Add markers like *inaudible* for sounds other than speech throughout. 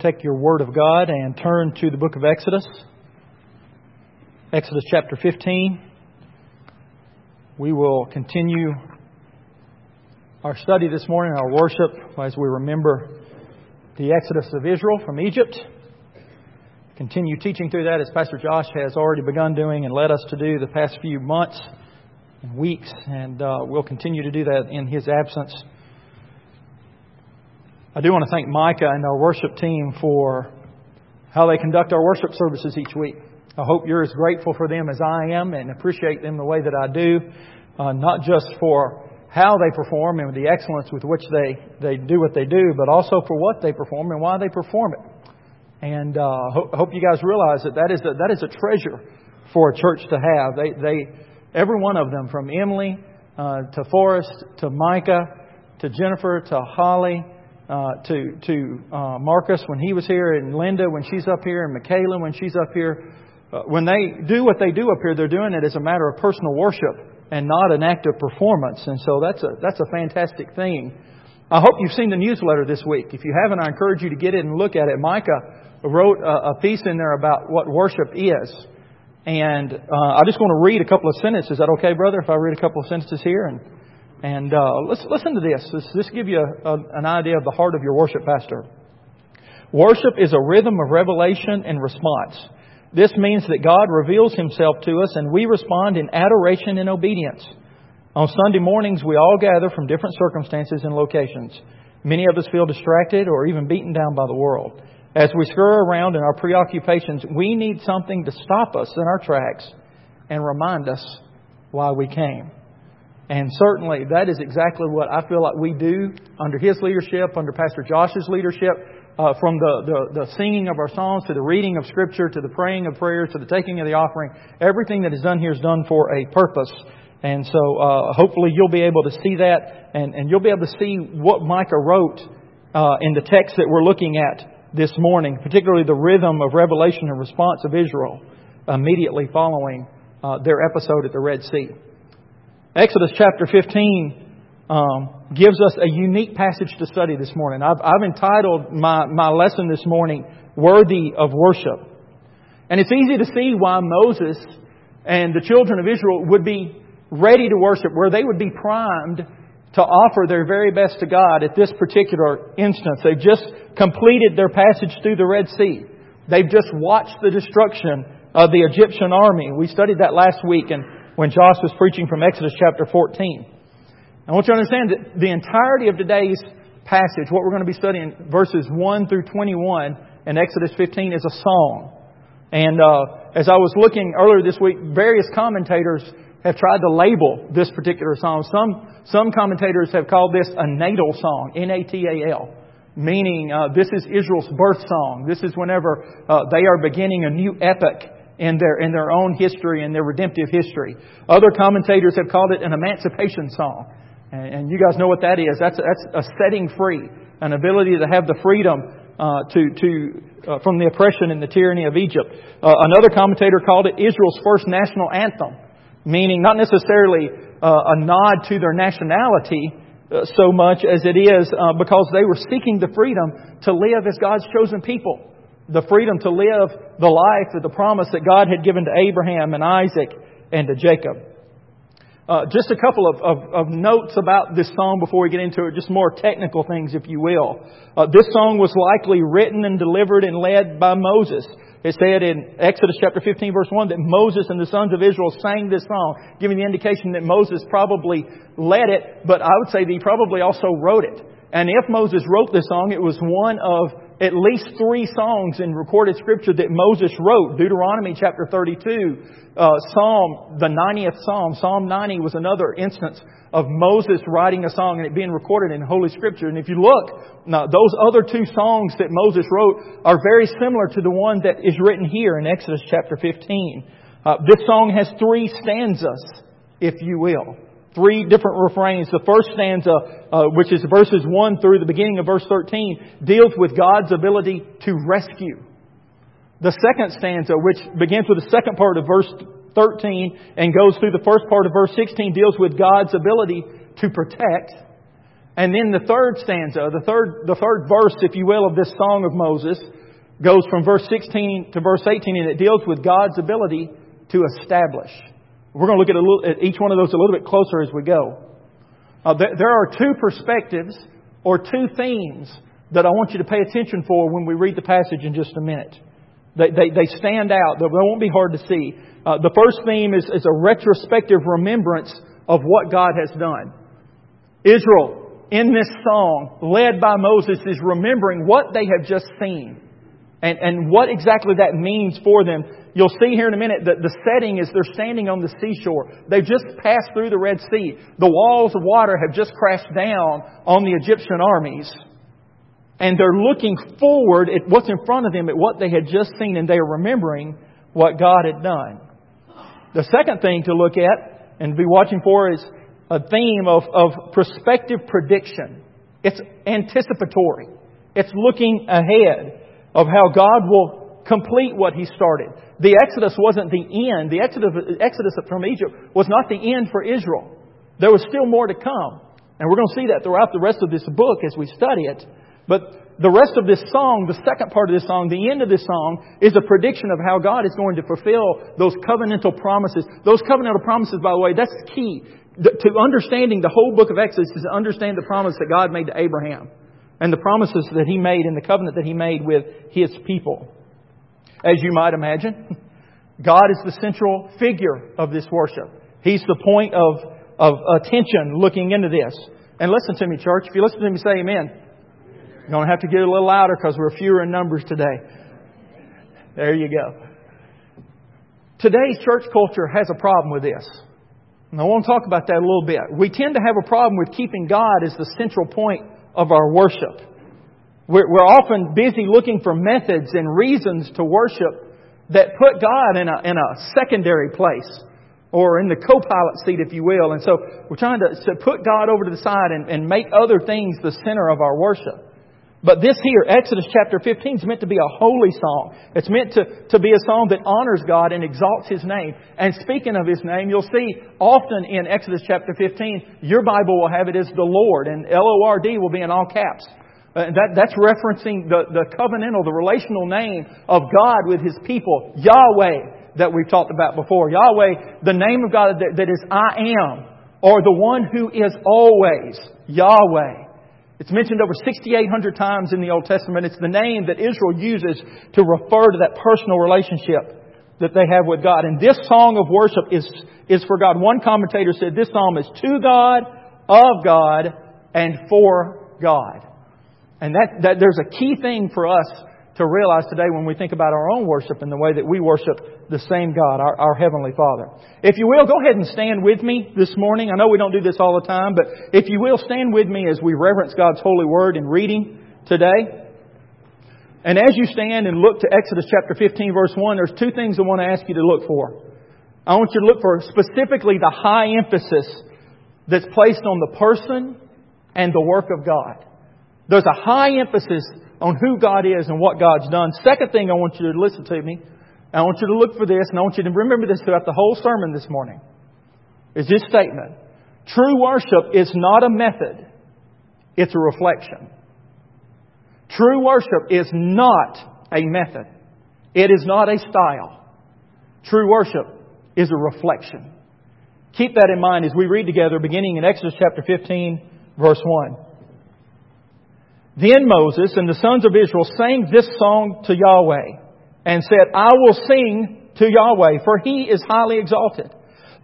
Take your Word of God and turn to the book of Exodus. Exodus chapter 15. We will continue our study this morning, our worship, as we remember the Exodus of Israel from Egypt. Continue teaching through that as Pastor Josh has already begun doing and led us to do the past few months and weeks, and uh, we'll continue to do that in his absence. I do want to thank Micah and our worship team for how they conduct our worship services each week. I hope you're as grateful for them as I am and appreciate them the way that I do, uh, not just for how they perform and the excellence with which they, they do what they do, but also for what they perform and why they perform it. And uh, ho- hope you guys realize that that is a, that is a treasure for a church to have. They, they every one of them, from Emily uh, to Forrest to Micah to Jennifer to Holly uh, to to uh, Marcus when he was here, and Linda when she's up here, and Michaela when she's up here. Uh, when they do what they do up here, they're doing it as a matter of personal worship and not an act of performance. And so that's a that's a fantastic thing. I hope you've seen the newsletter this week. If you haven't, I encourage you to get it and look at it. Micah wrote a, a piece in there about what worship is. And uh, I just want to read a couple of sentences. Is that okay, brother, if I read a couple of sentences here? And and uh, let's listen to this. This, this give you a, a, an idea of the heart of your worship pastor. Worship is a rhythm of revelation and response. This means that God reveals Himself to us and we respond in adoration and obedience. On Sunday mornings, we all gather from different circumstances and locations. Many of us feel distracted or even beaten down by the world. As we scurry around in our preoccupations, we need something to stop us in our tracks and remind us why we came. And certainly that is exactly what I feel like we do under his leadership, under Pastor Josh's leadership, uh, from the, the, the singing of our songs to the reading of Scripture to the praying of prayers to the taking of the offering. Everything that is done here is done for a purpose. And so uh, hopefully you'll be able to see that and, and you'll be able to see what Micah wrote uh, in the text that we're looking at this morning, particularly the rhythm of revelation and response of Israel immediately following uh, their episode at the Red Sea. Exodus chapter 15 um, gives us a unique passage to study this morning. I've, I've entitled my, my lesson this morning, Worthy of Worship. And it's easy to see why Moses and the children of Israel would be ready to worship, where they would be primed to offer their very best to God at this particular instance. They've just completed their passage through the Red Sea. They've just watched the destruction of the Egyptian army. We studied that last week and when Josh was preaching from Exodus chapter 14. I want you to understand that the entirety of today's passage, what we're going to be studying, verses 1 through 21 in Exodus 15, is a song. And uh, as I was looking earlier this week, various commentators have tried to label this particular song. Some, some commentators have called this a natal song, N-A-T-A-L, meaning uh, this is Israel's birth song. This is whenever uh, they are beginning a new epic in their, in their own history and their redemptive history. Other commentators have called it an emancipation song. And, and you guys know what that is. That's, that's a setting free, an ability to have the freedom uh, to, to, uh, from the oppression and the tyranny of Egypt. Uh, another commentator called it Israel's first national anthem, meaning not necessarily uh, a nod to their nationality, uh, so much as it is uh, because they were seeking the freedom to live as God's chosen people the freedom to live the life of the promise that God had given to Abraham and Isaac and to Jacob. Uh, just a couple of, of, of, notes about this song before we get into it, just more technical things, if you will. Uh, this song was likely written and delivered and led by Moses. It said in Exodus chapter 15 verse 1 that Moses and the sons of Israel sang this song, giving the indication that Moses probably led it, but I would say that he probably also wrote it. And if Moses wrote this song, it was one of at least three songs in recorded scripture that Moses wrote. Deuteronomy chapter 32, uh, Psalm, the 90th Psalm, Psalm 90 was another instance of Moses writing a song and it being recorded in Holy Scripture. And if you look, now, those other two songs that Moses wrote are very similar to the one that is written here in Exodus chapter 15. Uh, this song has three stanzas, if you will three different refrains. The first stanza, uh, which is verses 1 through the beginning of verse 13, deals with God's ability to rescue. The second stanza, which begins with the second part of verse 13 and goes through the first part of verse 16, deals with God's ability to protect. And then the third stanza, the third, the third verse, if you will, of this song of Moses goes from verse 16 to verse 18 and it deals with God's ability to establish. We're going to look at, little, at each one of those a little bit closer as we go. Uh, there, there are two perspectives or two themes that I want you to pay attention for when we read the passage in just a minute. They, they, they stand out. They won't be hard to see. Uh, the first theme is, is a retrospective remembrance of what God has done. Israel, in this song, led by Moses, is remembering what they have just seen and, and what exactly that means for them. You'll see here in a minute that the setting is they're standing on the seashore. They've just passed through the Red Sea. The walls of water have just crashed down on the Egyptian armies. And they're looking forward at what's in front of them, at what they had just seen, and they are remembering what God had done. The second thing to look at and be watching for is a theme of, of prospective prediction. It's anticipatory. It's looking ahead of how God will complete what He started. The Exodus wasn't the end. The Exodus, from Egypt was not the end for Israel. There was still more to come. And we're going to see that throughout the rest of this book as we study it. But the rest of this song, the second part of this song, the end of this song, is a prediction of how God is going to fulfill those covenantal promises. Those covenantal promises, by the way, that's key. To understanding the whole book of Exodus is to understand the promise that God made to Abraham and the promises that He made and the covenant that He made with His people. As you might imagine, God is the central figure of this worship. He's the point of, of attention looking into this. And listen to me, church. If you listen to me, say amen. You're going to have to get a little louder because we're fewer in numbers today. There you go. Today's church culture has a problem with this. And I want to talk about that a little bit. We tend to have a problem with keeping God as the central point of our worship. We're, we're often busy looking for methods and reasons to worship that put God in a, in a secondary place or in the co-pilot seat, if you will. And so we're trying to, to put God over to the side and, and make other things the center of our worship. But this here, Exodus chapter 15, is meant to be a holy song. It's meant to, to be a song that honors God and exalts His name. And speaking of His name, you'll see often in Exodus chapter 15, your Bible will have it as the Lord, and L-O-R-D will be in all caps. Uh, that, that's referencing the, the covenantal, the relational name of God with His people, Yahweh, that we've talked about before. Yahweh, the name of God that, that is I am, or the one who is always, Yahweh. It's mentioned over 6,800 times in the Old Testament. It's the name that Israel uses to refer to that personal relationship that they have with God. And this song of worship is, is for God. One commentator said this psalm is to God, of God, and for God. And that, that there's a key thing for us to realize today when we think about our own worship and the way that we worship the same God, our, our Heavenly Father. If you will, go ahead and stand with me this morning. I know we don't do this all the time, but if you will, stand with me as we reverence God's holy word in reading today. And as you stand and look to Exodus chapter 15 verse 1, there's two things I want to ask you to look for. I want you to look for specifically the high emphasis that's placed on the person and the work of God. There's a high emphasis on who God is and what God's done. Second thing I want you to listen to me, I want you to look for this, and I want you to remember this throughout the whole sermon this morning, is this statement. True worship is not a method, it's a reflection. True worship is not a method. It is not a style. True worship is a reflection. Keep that in mind as we read together beginning in Exodus chapter 15, verse 1. Then Moses and the sons of Israel sang this song to Yahweh and said, I will sing to Yahweh, for he is highly exalted.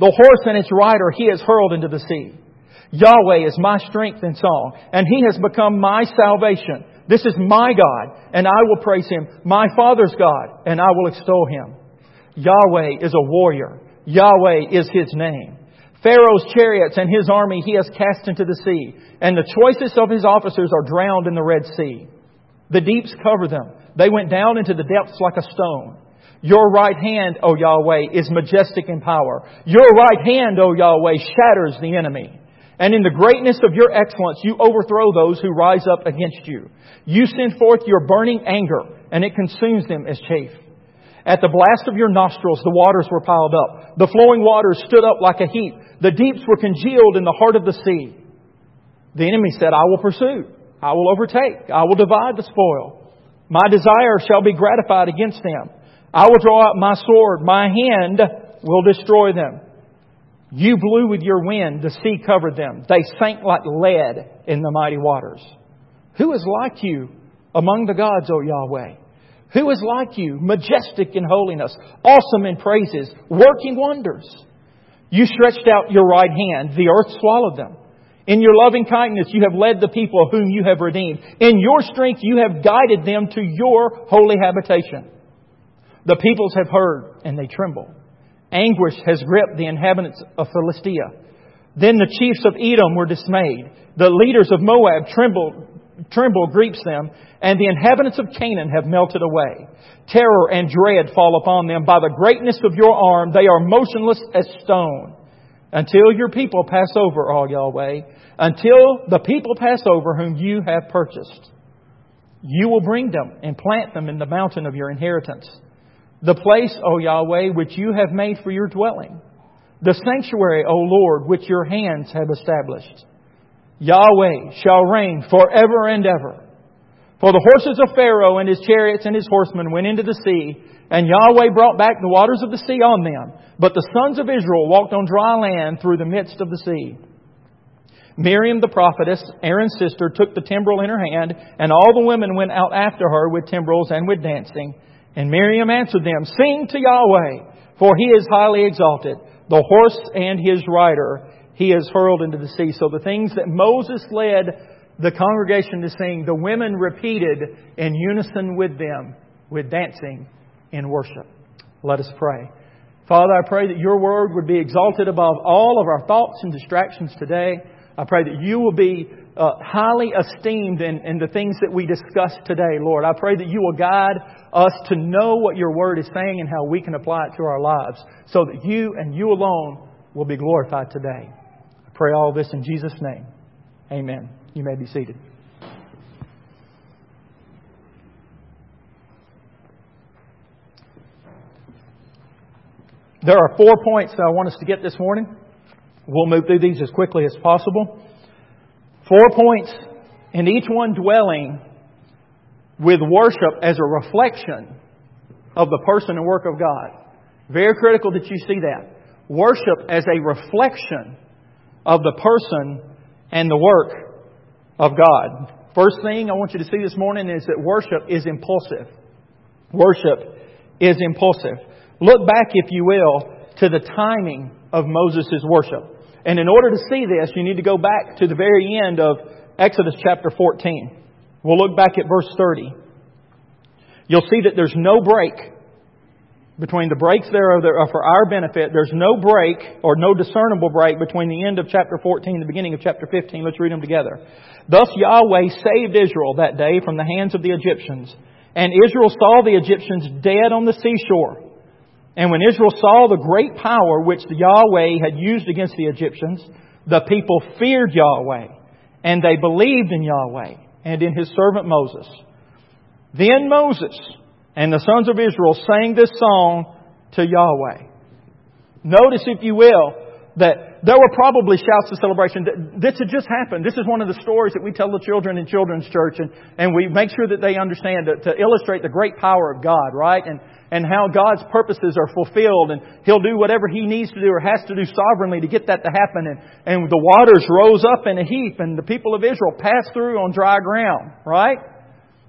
The horse and its rider he has hurled into the sea. Yahweh is my strength and song, and he has become my salvation. This is my God, and I will praise him, my Father's God, and I will extol him. Yahweh is a warrior. Yahweh is his name. Pharaoh's chariots and his army he has cast into the sea, and the choicest of his officers are drowned in the Red Sea. The deeps cover them. They went down into the depths like a stone. Your right hand, O Yahweh, is majestic in power. Your right hand, O Yahweh, shatters the enemy. And in the greatness of your excellence, you overthrow those who rise up against you. You send forth your burning anger, and it consumes them as chaff. At the blast of your nostrils, the waters were piled up. The flowing waters stood up like a heap. The deeps were congealed in the heart of the sea. The enemy said, I will pursue. I will overtake. I will divide the spoil. My desire shall be gratified against them. I will draw out my sword. My hand will destroy them. You blew with your wind. The sea covered them. They sank like lead in the mighty waters. Who is like you among the gods, O Yahweh? Who is like you, majestic in holiness, awesome in praises, working wonders? You stretched out your right hand. The earth swallowed them. In your loving kindness, you have led the people whom you have redeemed. In your strength, you have guided them to your holy habitation. The peoples have heard and they tremble. Anguish has gripped the inhabitants of Philistia. Then the chiefs of Edom were dismayed. The leaders of Moab trembled, tremble greets them, and the inhabitants of Canaan have melted away. Terror and dread fall upon them. By the greatness of your arm, they are motionless as stone. Until your people pass over, all Yahweh, until the people pass over whom you have purchased. You will bring them and plant them in the mountain of your inheritance the place, O Yahweh, which you have made for your dwelling, the sanctuary, O Lord, which your hands have established. Yahweh shall reign forever and ever. For the horses of Pharaoh and his chariots and his horsemen went into the sea, and Yahweh brought back the waters of the sea on them. But the sons of Israel walked on dry land through the midst of the sea. Miriam the prophetess, Aaron's sister, took the timbrel in her hand, and all the women went out after her with timbrels and with dancing. And Miriam answered them, Sing to Yahweh, for he is highly exalted. The horse and his rider he is hurled into the sea. So the things that Moses led the congregation to sing, the women repeated in unison with them, with dancing in worship. Let us pray. Father, I pray that your word would be exalted above all of our thoughts and distractions today. I pray that you will be uh, highly esteemed in, in the things that we discuss today, Lord. I pray that you will guide us to know what your word is saying and how we can apply it to our lives so that you and you alone will be glorified today. Pray all this in Jesus' name. Amen. You may be seated. There are four points that I want us to get this morning. We'll move through these as quickly as possible. Four points, and each one dwelling with worship as a reflection of the person and work of God. Very critical that you see that. Worship as a reflection of the person and the work of God. First thing I want you to see this morning is that worship is impulsive. Worship is impulsive. Look back, if you will, to the timing of Moses' worship. And in order to see this, you need to go back to the very end of Exodus chapter 14. We'll look back at verse 30. You'll see that there's no break between the breaks there are uh, for our benefit. There's no break or no discernible break between the end of chapter 14 and the beginning of chapter 15. Let's read them together. Thus Yahweh saved Israel that day from the hands of the Egyptians. And Israel saw the Egyptians dead on the seashore. And when Israel saw the great power which Yahweh had used against the Egyptians, the people feared Yahweh, and they believed in Yahweh and in his servant Moses. Then Moses and the sons of Israel sang this song to Yahweh. Notice, if you will, that there were probably shouts of celebration. This had just happened. This is one of the stories that we tell the children in children's church, and, and we make sure that they understand to, to illustrate the great power of God, right? And, and how God's purposes are fulfilled, and He'll do whatever He needs to do or has to do sovereignly to get that to happen. And, and the waters rose up in a heap, and the people of Israel passed through on dry ground, right?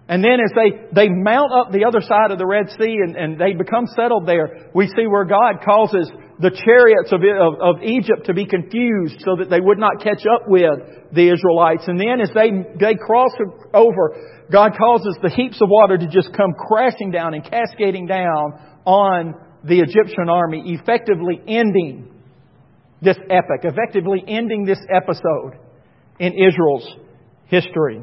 And then as they, they mount up the other side of the Red Sea and, and they become settled there, we see where God causes the chariots of, of, of, Egypt to be confused so that they would not catch up with the Israelites. And then as they, they cross over, God causes the heaps of water to just come crashing down and cascading down on the Egyptian army, effectively ending this epic, effectively ending this episode in Israel's history.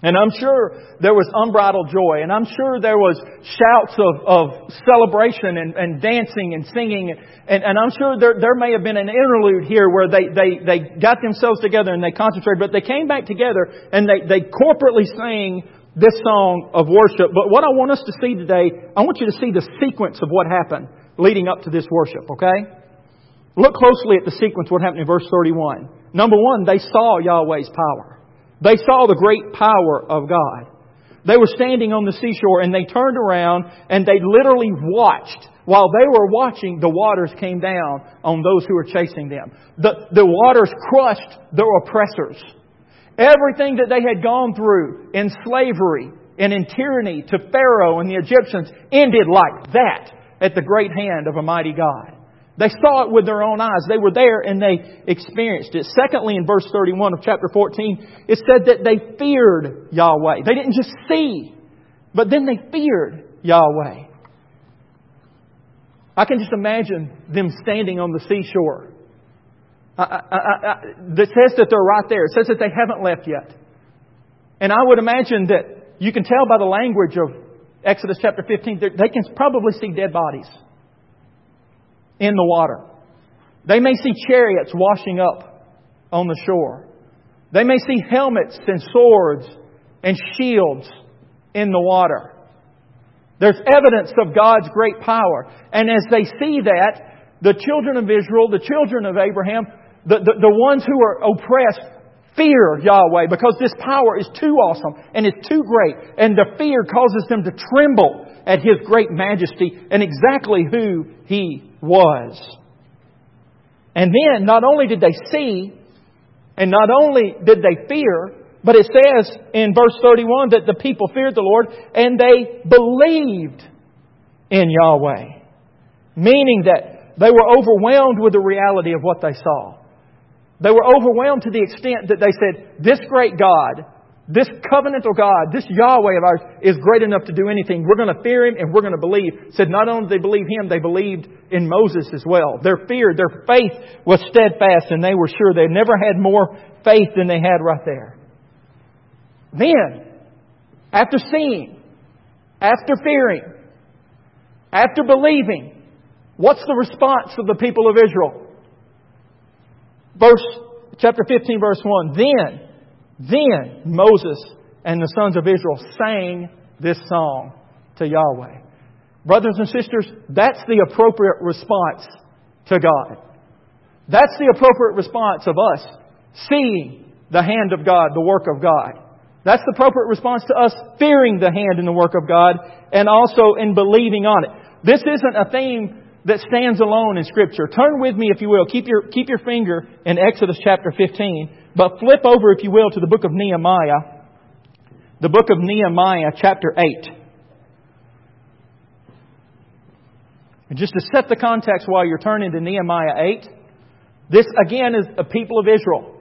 And I'm sure there was unbridled joy, and I'm sure there was shouts of, of celebration and, and dancing and singing, and, and I'm sure there, there may have been an interlude here where they, they, they got themselves together and they concentrated, but they came back together and they, they corporately sang this song of worship. But what I want us to see today, I want you to see the sequence of what happened leading up to this worship, okay? Look closely at the sequence, what happened in verse 31. Number one, they saw Yahweh's power. They saw the great power of God. They were standing on the seashore and they turned around and they literally watched. While they were watching, the waters came down on those who were chasing them. The, the waters crushed their oppressors. Everything that they had gone through in slavery and in tyranny to Pharaoh and the Egyptians ended like that at the great hand of a mighty God. They saw it with their own eyes. They were there and they experienced it. Secondly, in verse 31 of chapter 14, it said that they feared Yahweh. They didn't just see, but then they feared Yahweh. I can just imagine them standing on the seashore. I, I, I, says that they're right there. It says that they haven't left yet. And I would imagine that you can tell by the language of Exodus chapter 15, they can probably see dead bodies in the water. They may see chariots washing up on the shore. They may see helmets and swords and shields in the water. There's evidence of God's great power. And as they see that, the children of Israel, the children of Abraham, the, the, the ones who are oppressed fear Yahweh because this power is too awesome and it's too great. And the fear causes them to tremble at His great majesty and exactly who He was. And then not only did they see, and not only did they fear, but it says in verse 31 that the people feared the Lord and they believed in Yahweh. Meaning that they were overwhelmed with the reality of what they saw. They were overwhelmed to the extent that they said, This great God, this covenantal God, this Yahweh of ours is great enough to do anything. We're going to fear Him and we're going to believe. Said not only did they believe Him, they believed in Moses as well. Their fear, their faith was steadfast and they were sure they never had more faith than they had right there. Then, after seeing, after fearing, after believing, what's the response of the people of Israel? Verse, chapter 15, verse 1. Then, then Moses and the sons of Israel sang this song to Yahweh. Brothers and sisters, that's the appropriate response to God. That's the appropriate response of us seeing the hand of God, the work of God. That's the appropriate response to us fearing the hand and the work of God and also in believing on it. This isn't a theme that stands alone in Scripture. Turn with me, if you will. Keep your, keep your finger in Exodus chapter 15, but flip over, if you will, to the book of Nehemiah. The book of Nehemiah, chapter 8. And just to set the context while you're turning to Nehemiah 8, this again is a people of Israel.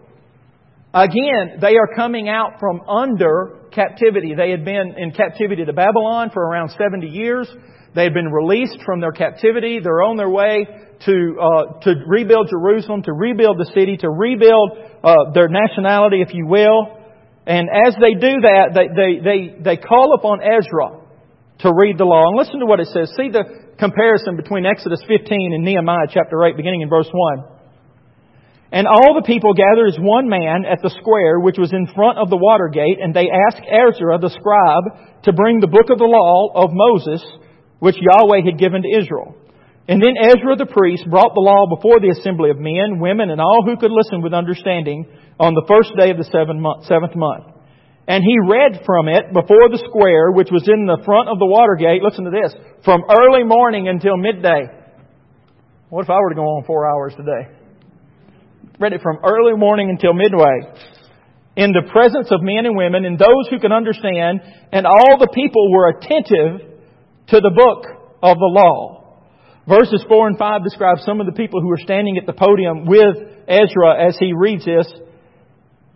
Again, they are coming out from under captivity. They had been in captivity to Babylon for around 70 years. They had been released from their captivity. They're on their way to, uh, to rebuild Jerusalem, to rebuild the city, to rebuild uh, their nationality, if you will. And as they do that, they, they, they, they call upon Ezra to read the law. And listen to what it says. See the comparison between Exodus 15 and Nehemiah chapter 8, beginning in verse 1. And all the people gathered as one man at the square which was in front of the water gate, and they asked Ezra the scribe to bring the book of the law of Moses which Yahweh had given to Israel. And then Ezra the priest brought the law before the assembly of men, women, and all who could listen with understanding on the first day of the seventh month. And he read from it before the square, which was in the front of the water gate. Listen to this. From early morning until midday. What if I were to go on four hours today? Read it from early morning until midway. In the presence of men and women and those who could understand, and all the people were attentive to the book of the law. Verses 4 and 5 describe some of the people who are standing at the podium with Ezra as he reads this.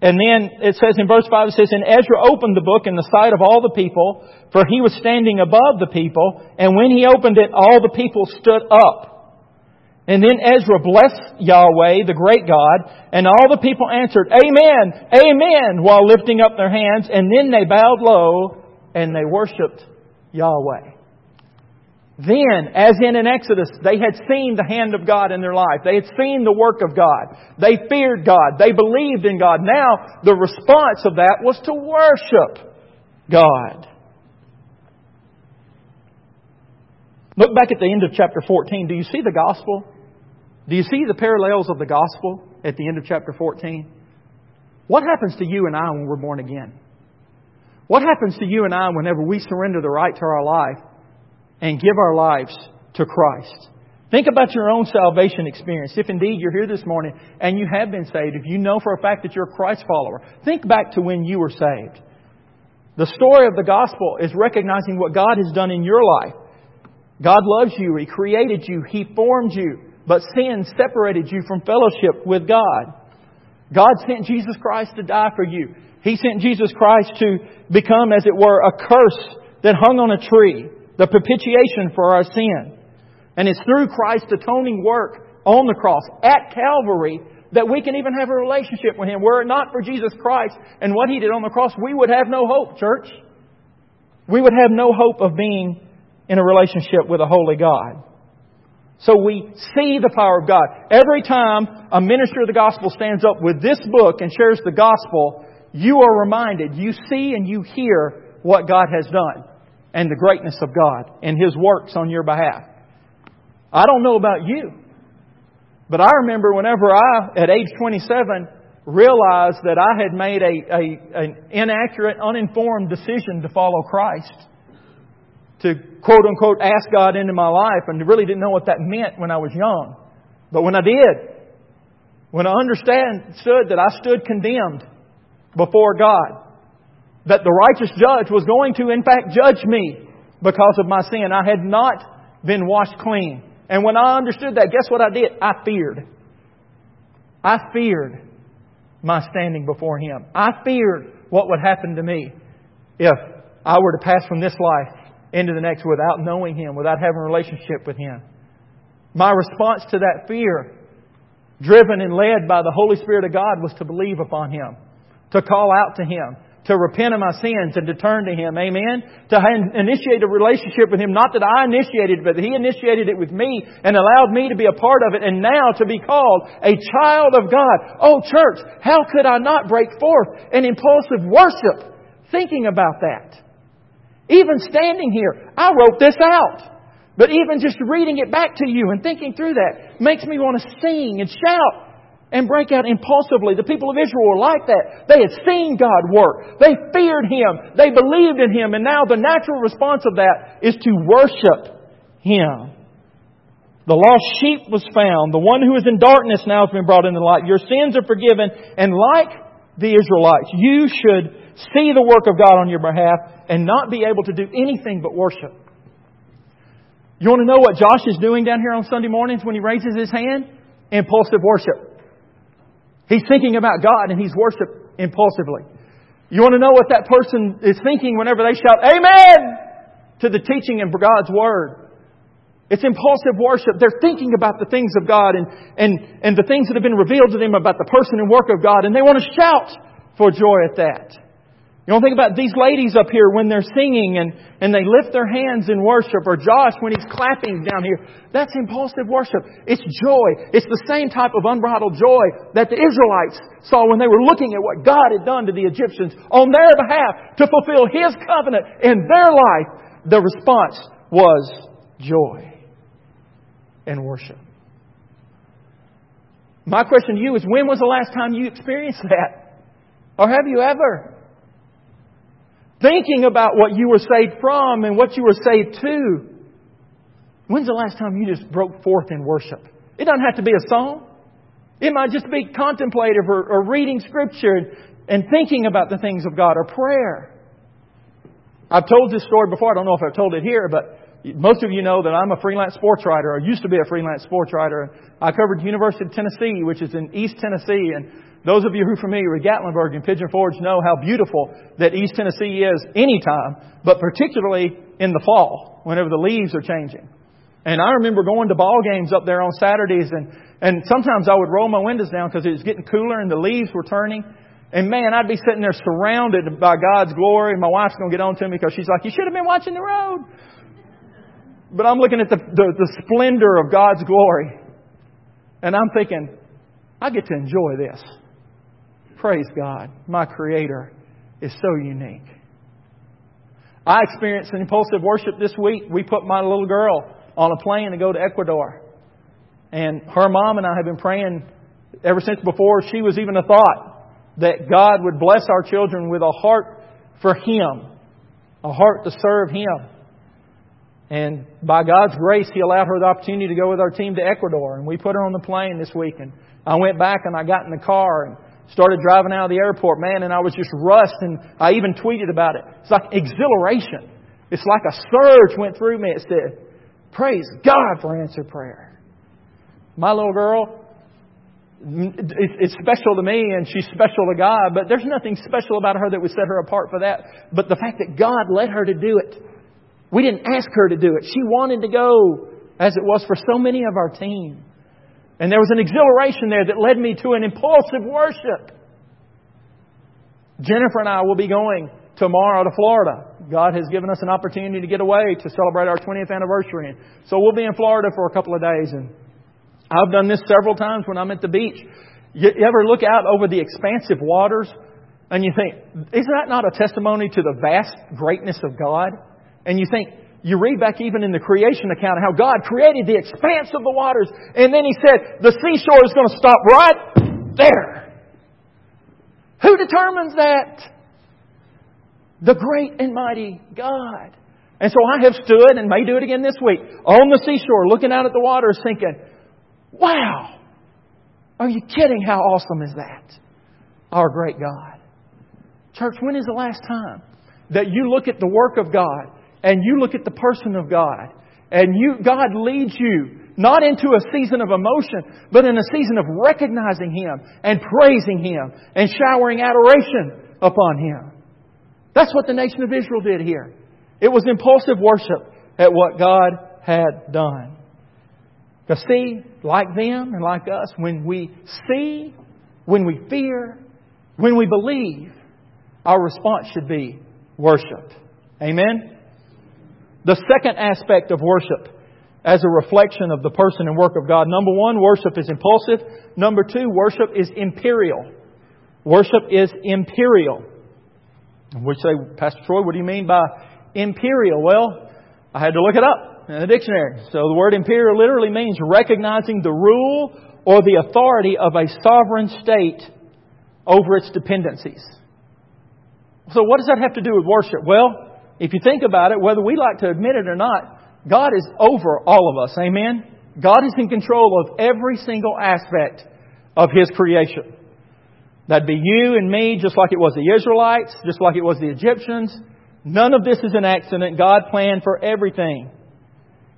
And then it says in verse 5, it says, And Ezra opened the book in the sight of all the people, for he was standing above the people, and when he opened it, all the people stood up. And then Ezra blessed Yahweh, the great God, and all the people answered, Amen, Amen, while lifting up their hands, and then they bowed low, and they worshiped Yahweh. Then, as in an Exodus, they had seen the hand of God in their life. They had seen the work of God. They feared God. They believed in God. Now, the response of that was to worship God. Look back at the end of chapter 14. Do you see the gospel? Do you see the parallels of the gospel at the end of chapter 14? What happens to you and I when we're born again? What happens to you and I whenever we surrender the right to our life and give our lives to Christ? Think about your own salvation experience. If indeed you're here this morning and you have been saved, if you know for a fact that you're a Christ follower, think back to when you were saved. The story of the gospel is recognizing what God has done in your life. God loves you. He created you. He formed you. But sin separated you from fellowship with God. God sent Jesus Christ to die for you. He sent Jesus Christ to become, as it were, a curse that hung on a tree, the propitiation for our sin. And it's through Christ's atoning work on the cross at Calvary that we can even have a relationship with Him. Were it not for Jesus Christ and what He did on the cross, we would have no hope, church. We would have no hope of being in a relationship with a holy God. So we see the power of God. Every time a minister of the gospel stands up with this book and shares the gospel, you are reminded, you see and you hear what God has done and the greatness of God and His works on your behalf. I don't know about you, but I remember whenever I, at age 27, realized that I had made a, a, an inaccurate, uninformed decision to follow Christ, to quote unquote ask God into my life, and really didn't know what that meant when I was young. But when I did, when I understood that I stood condemned before God, that the righteous judge was going to, in fact, judge me because of my sin, I had not been washed clean. And when I understood that, guess what I did? I feared. I feared my standing before Him. I feared what would happen to me if I were to pass from this life into the next without knowing Him, without having a relationship with Him. My response to that fear, driven and led by the Holy Spirit of God, was to believe upon Him, to call out to Him, to repent of my sins and to turn to Him. Amen? To initiate a relationship with Him. Not that I initiated it, but He initiated it with me and allowed me to be a part of it and now to be called a child of God. Oh, church, how could I not break forth an impulsive worship thinking about that? Even standing here, I wrote this out. But even just reading it back to you and thinking through that makes me want to sing and shout and break out impulsively. The people of Israel were like that. They had seen God work. They feared Him. They believed in Him. And now the natural response of that is to worship Him. The lost sheep was found. The one who is in darkness now has been brought into light. Your sins are forgiven. And like the Israelites, you should see the work of God on your behalf and not be able to do anything but worship. You want to know what Josh is doing down here on Sunday mornings when he raises his hand? Impulsive worship. He's thinking about God and he's worshiped impulsively. You want to know what that person is thinking whenever they shout, Amen! to the teaching of God's Word. It's impulsive worship. They're thinking about the things of God and, and, and the things that have been revealed to them about the person and work of God, and they want to shout for joy at that. You don't think about these ladies up here when they're singing and, and they lift their hands in worship, or Josh when he's clapping down here. That's impulsive worship. It's joy. It's the same type of unbridled joy that the Israelites saw when they were looking at what God had done to the Egyptians on their behalf to fulfill His covenant in their life. The response was joy and worship. My question to you is when was the last time you experienced that? Or have you ever? Thinking about what you were saved from and what you were saved to. When's the last time you just broke forth in worship? It doesn't have to be a song. It might just be contemplative or, or reading scripture and, and thinking about the things of God or prayer. I've told this story before. I don't know if I've told it here, but most of you know that I'm a freelance sports writer, or used to be a freelance sports writer. I covered University of Tennessee, which is in East Tennessee, and those of you who are familiar with Gatlinburg and Pigeon Forge know how beautiful that East Tennessee is anytime, but particularly in the fall, whenever the leaves are changing. And I remember going to ball games up there on Saturdays, and, and sometimes I would roll my windows down because it was getting cooler and the leaves were turning. And man, I'd be sitting there surrounded by God's glory, my wife's going to get on to me because she's like, You should have been watching the road. But I'm looking at the, the, the splendor of God's glory, and I'm thinking, I get to enjoy this. Praise God. My Creator is so unique. I experienced an impulsive worship this week. We put my little girl on a plane to go to Ecuador. And her mom and I have been praying ever since before she was even a thought that God would bless our children with a heart for Him, a heart to serve Him. And by God's grace, He allowed her the opportunity to go with our team to Ecuador. And we put her on the plane this week. And I went back and I got in the car and started driving out of the airport, man, and I was just rust. And I even tweeted about it. It's like exhilaration. It's like a surge went through me. It said, Praise God for answered prayer. My little girl, it's special to me and she's special to God, but there's nothing special about her that would set her apart for that. But the fact that God led her to do it. We didn't ask her to do it. She wanted to go, as it was for so many of our team. And there was an exhilaration there that led me to an impulsive worship. Jennifer and I will be going tomorrow to Florida. God has given us an opportunity to get away to celebrate our 20th anniversary. So we'll be in Florida for a couple of days and I've done this several times when I'm at the beach. You ever look out over the expansive waters and you think, isn't that not a testimony to the vast greatness of God? And you think, you read back even in the creation account how God created the expanse of the waters, and then He said, the seashore is going to stop right there. Who determines that? The great and mighty God. And so I have stood, and may do it again this week, on the seashore, looking out at the waters, thinking, Wow! Are you kidding? How awesome is that? Our great God. Church, when is the last time that you look at the work of God and you look at the person of God and you, God leads you not into a season of emotion, but in a season of recognizing Him and praising Him and showering adoration upon Him. That's what the nation of Israel did here. It was impulsive worship at what God had done. Because see, like them and like us, when we see, when we fear, when we believe, our response should be worship. Amen? The second aspect of worship as a reflection of the person and work of God. Number one, worship is impulsive. Number two, worship is imperial. Worship is imperial. We say, Pastor Troy, what do you mean by imperial? Well, I had to look it up in the dictionary. So the word imperial literally means recognizing the rule or the authority of a sovereign state over its dependencies. So what does that have to do with worship? Well, if you think about it, whether we like to admit it or not, God is over all of us. Amen? God is in control of every single aspect of His creation. That'd be you and me, just like it was the Israelites, just like it was the Egyptians. None of this is an accident. God planned for everything.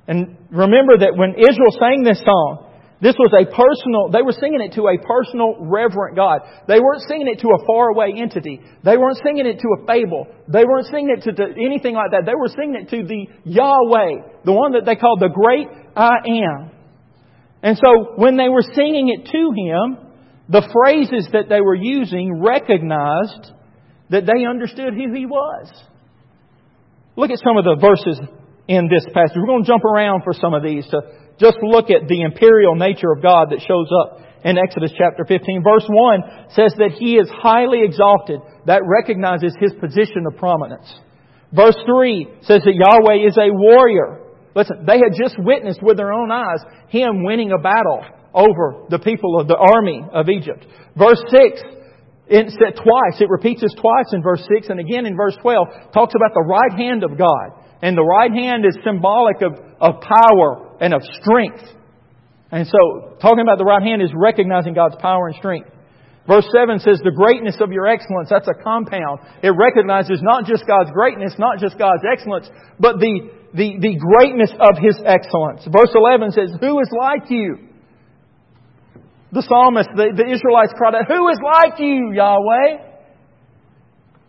And remember that when Israel sang this song, this was a personal, they were singing it to a personal, reverent God. They weren't singing it to a faraway entity. They weren't singing it to a fable. They weren't singing it to, to anything like that. They were singing it to the Yahweh, the one that they called the great I am. And so when they were singing it to Him, the phrases that they were using recognized that they understood who He was. Look at some of the verses in this passage. We're going to jump around for some of these to just look at the imperial nature of God that shows up in Exodus chapter 15. Verse 1 says that He is highly exalted. That recognizes His position of prominence. Verse 3 says that Yahweh is a warrior. Listen, they had just witnessed with their own eyes Him winning a battle over the people of the army of Egypt. Verse 6 it said twice, it repeats this twice in verse 6 and again in verse 12, talks about the right hand of God. And the right hand is symbolic of, of power and of strength. And so, talking about the right hand is recognizing God's power and strength. Verse 7 says, the greatness of your excellence, that's a compound. It recognizes not just God's greatness, not just God's excellence, but the, the, the greatness of His excellence. Verse 11 says, who is like you? The psalmist, the, the Israelites cried out, who is like you, Yahweh?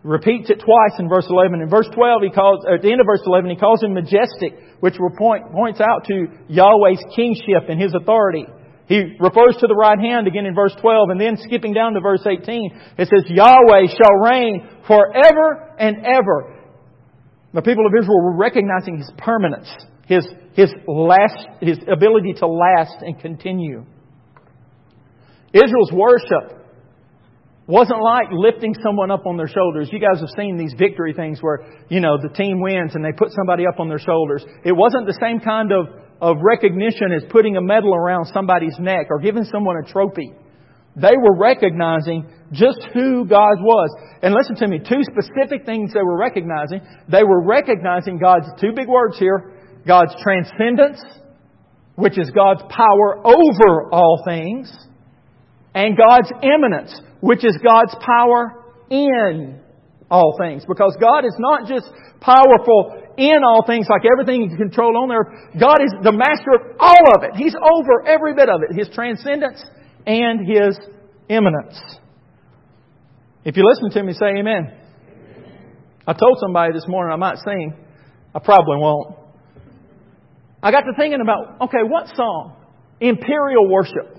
Repeats it twice in verse 11. In verse 12, he calls, at the end of verse 11, he calls him majestic, which point, points out to Yahweh's kingship and his authority. He refers to the right hand again in verse 12, and then skipping down to verse 18, it says, Yahweh shall reign forever and ever. The people of Israel were recognizing his permanence, his, his last, his ability to last and continue. Israel's worship wasn't like lifting someone up on their shoulders. You guys have seen these victory things where, you know, the team wins and they put somebody up on their shoulders. It wasn't the same kind of, of recognition as putting a medal around somebody's neck or giving someone a trophy. They were recognizing just who God was. And listen to me, two specific things they were recognizing. They were recognizing God's, two big words here, God's transcendence, which is God's power over all things, and God's immanence, which is God's power in all things. Because God is not just powerful in all things, like everything can control on earth. God is the master of all of it. He's over every bit of it. His transcendence and His immanence. If you listen to me, say amen. I told somebody this morning I might sing. I probably won't. I got to thinking about, okay, what song? Imperial worship.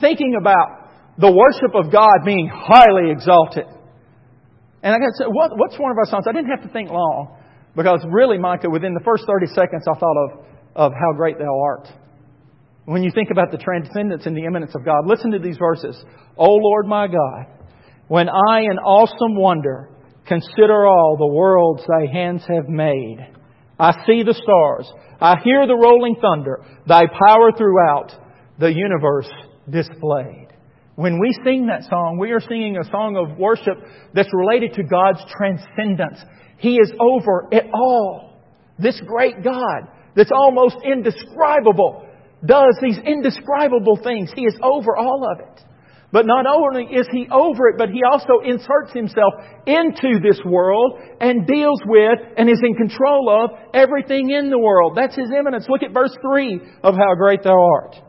Thinking about the worship of God being highly exalted. And I got to say, what, what's one of our songs? I didn't have to think long because really, Micah, within the first 30 seconds, I thought of, of how great thou art. When you think about the transcendence and the immanence of God, listen to these verses. O Lord my God, when I in awesome wonder consider all the worlds thy hands have made, I see the stars, I hear the rolling thunder, thy power throughout the universe displayed. When we sing that song, we are singing a song of worship that's related to God's transcendence. He is over it all. This great God that's almost indescribable does these indescribable things. He is over all of it. But not only is He over it, but He also inserts Himself into this world and deals with and is in control of everything in the world. That's His immanence. Look at verse 3 of how great Thou art.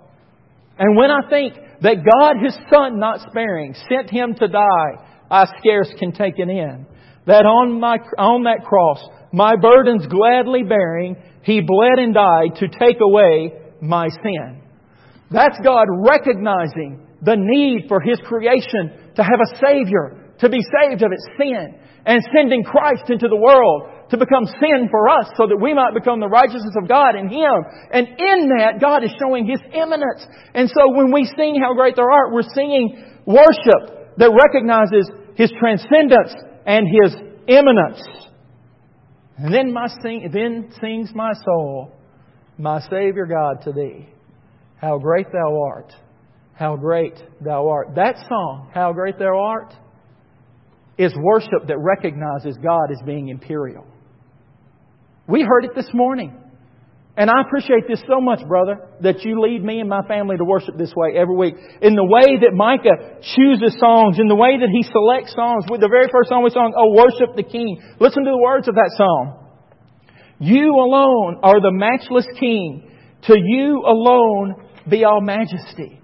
And when I think that God, His Son, not sparing, sent Him to die, I scarce can take it in. That on, my, on that cross, my burdens gladly bearing, He bled and died to take away my sin. That's God recognizing the need for His creation to have a Savior, to be saved of its sin, and sending Christ into the world to become sin for us so that we might become the righteousness of God in Him. And in that, God is showing His immanence. And so when we sing How Great Thou Art, we're singing worship that recognizes His transcendence and His immanence. And then my sing, then sings my soul, my Savior God to thee. How great thou art. How great thou art. That song, How Great Thou Art, is worship that recognizes God as being imperial. We heard it this morning. And I appreciate this so much, brother, that you lead me and my family to worship this way every week. In the way that Micah chooses songs, in the way that he selects songs. With the very first song we sung, Oh, worship the King. Listen to the words of that song. You alone are the matchless King. To you alone be all majesty.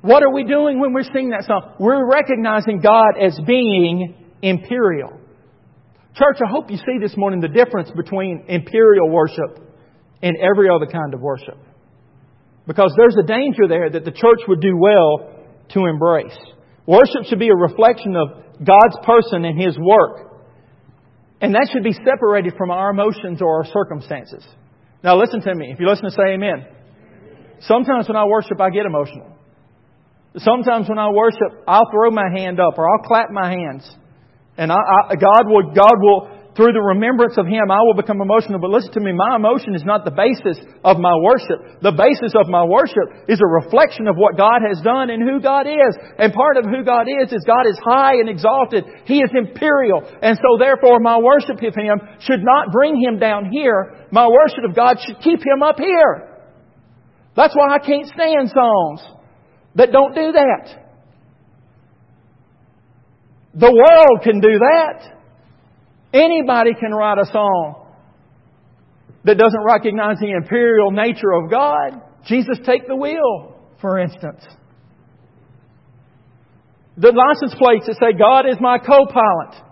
What are we doing when we're singing that song? We're recognizing God as being imperial. Church, I hope you see this morning the difference between imperial worship and every other kind of worship. Because there's a danger there that the church would do well to embrace. Worship should be a reflection of God's person and His work. And that should be separated from our emotions or our circumstances. Now listen to me. If you listen to say amen. Sometimes when I worship, I get emotional. Sometimes when I worship, I'll throw my hand up or I'll clap my hands. And I, I, God will, God will, through the remembrance of Him, I will become emotional. But listen to me, my emotion is not the basis of my worship. The basis of my worship is a reflection of what God has done and who God is. And part of who God is is God is high and exalted. He is imperial. And so therefore my worship of Him should not bring Him down here. My worship of God should keep Him up here. That's why I can't stand songs that don't do that. The world can do that. Anybody can write a song that doesn't recognize the imperial nature of God. Jesus take the wheel, for instance. The license plates that say, God is my co-pilot.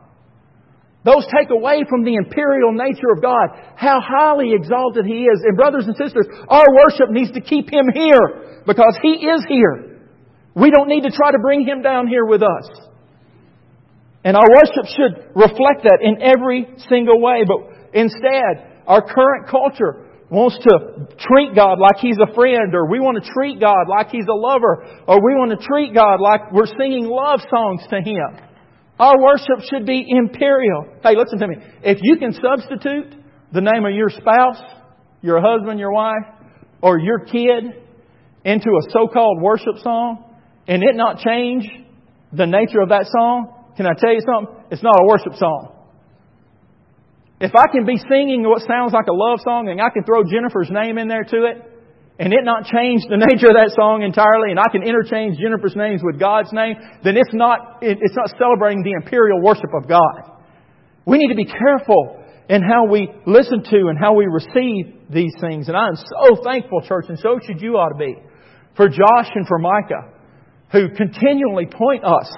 Those take away from the imperial nature of God, how highly exalted He is. And brothers and sisters, our worship needs to keep Him here because He is here. We don't need to try to bring Him down here with us. And our worship should reflect that in every single way. But instead, our current culture wants to treat God like He's a friend, or we want to treat God like He's a lover, or we want to treat God like we're singing love songs to Him. Our worship should be imperial. Hey, listen to me. If you can substitute the name of your spouse, your husband, your wife, or your kid into a so-called worship song and it not change the nature of that song, can I tell you something? It's not a worship song. If I can be singing what sounds like a love song and I can throw Jennifer's name in there to it, and it not change the *laughs* nature of that song entirely, and I can interchange Jennifer's names with God's name, then it's not, it's not celebrating the imperial worship of God. We need to be careful in how we listen to and how we receive these things. And I am so thankful, church, and so should you ought to be, for Josh and for Micah, who continually point us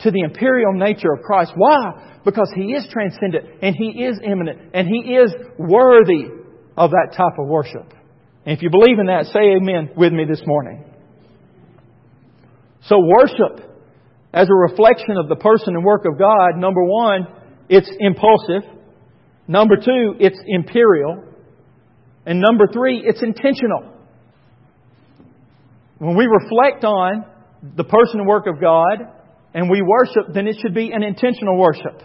to the imperial nature of Christ. Why? Because He is transcendent, and He is immanent, and He is worthy of that type of worship. And if you believe in that, say amen with me this morning. So worship as a reflection of the person and work of God, number one, it's impulsive. Number two, it's imperial. And number three, it's intentional. When we reflect on the person and work of God and we worship, then it should be an intentional worship.